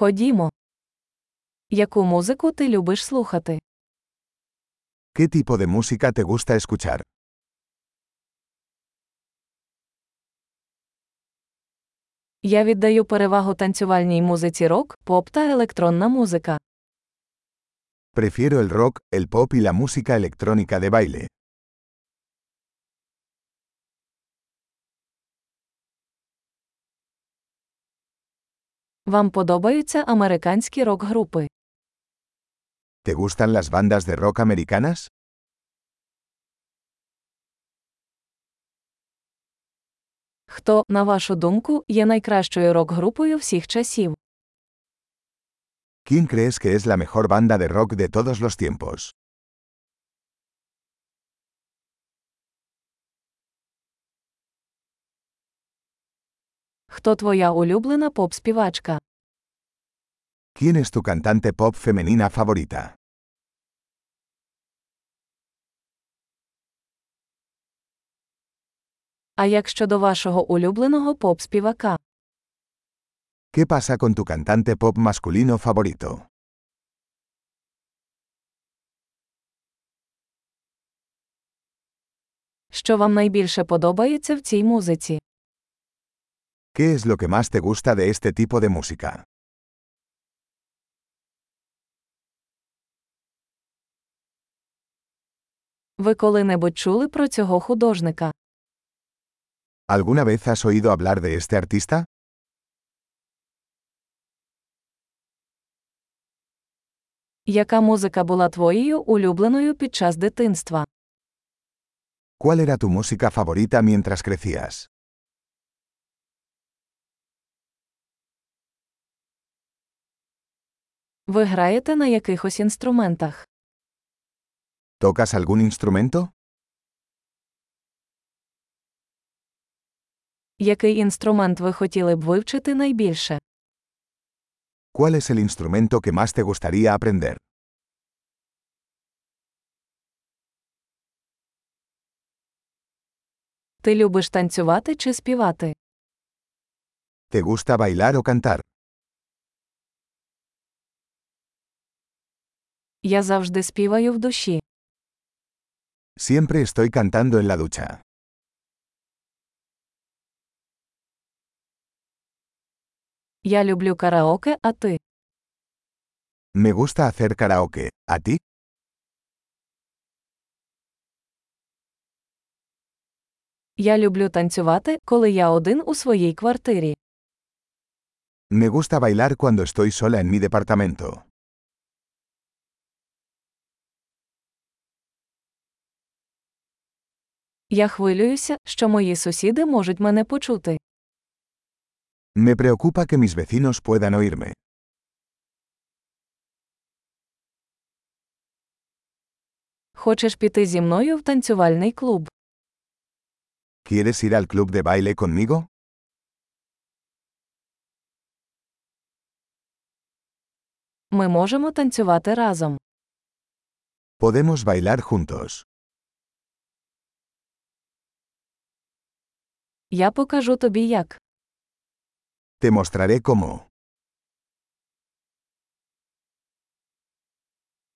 Ходімо. Яку музику ти любиш слухати? ¿Qué tipo de música te gusta escuchar? Я віддаю перевагу танцювальній музиці рок, поп та електронна музика. Prefiero el rock, el pop y la música electrónica de baile. Вам подобаються американські рок-групи? ¿Te gustan las bandas de rock americanas? Хто, на вашу думку, є найкращою рок-групою всіх часів? ¿Quién crees que es la mejor banda de rock de todos los tiempos? Хто твоя улюблена поп-співачка? ¿Quién es tu cantante pop femenina favorita? А як щодо вашого улюбленого поп-співака? ¿Qué pasa con tu cantante pop masculino favorito? Що вам найбільше подобається в цій музиці? ¿Qué es lo que más te gusta de este tipo de música? Ви коли-небудь чули про цього художника? ¿Alguna vez has oído hablar de este artista? Яка музика була твоєю улюбленою під час дитинства? ¿Cuál era tu música favorita mientras crecías? Ви граєте на якихось інструментах? ¿Tocas algún instrumento? Який інструмент ви хотіли б вивчити найбільше? ¿Cuál es el instrumento que más te gustaría aprender? Ти любиш танцювати чи співати? ¿Te gusta bailar o cantar? Я завжди співаю в душі. Siempre estoy cantando en la ducha. Я люблю караоке, а ти? Me gusta hacer karaoke. ¿A ti? Я люблю танцювати, коли я один у своїй квартирі. Me gusta bailar cuando estoy sola en mi departamento. Я хвилююся, що мої сусіди можуть мене почути. Me preocupa que mis vecinos puedan oírme. Хочеш піти зі мною в танцювальний клуб? ¿Quieres ir al club de baile conmigo? Ми можемо танцювати разом. Podemos bailar juntos. Я покажу тобі як. Te mostraré cómo.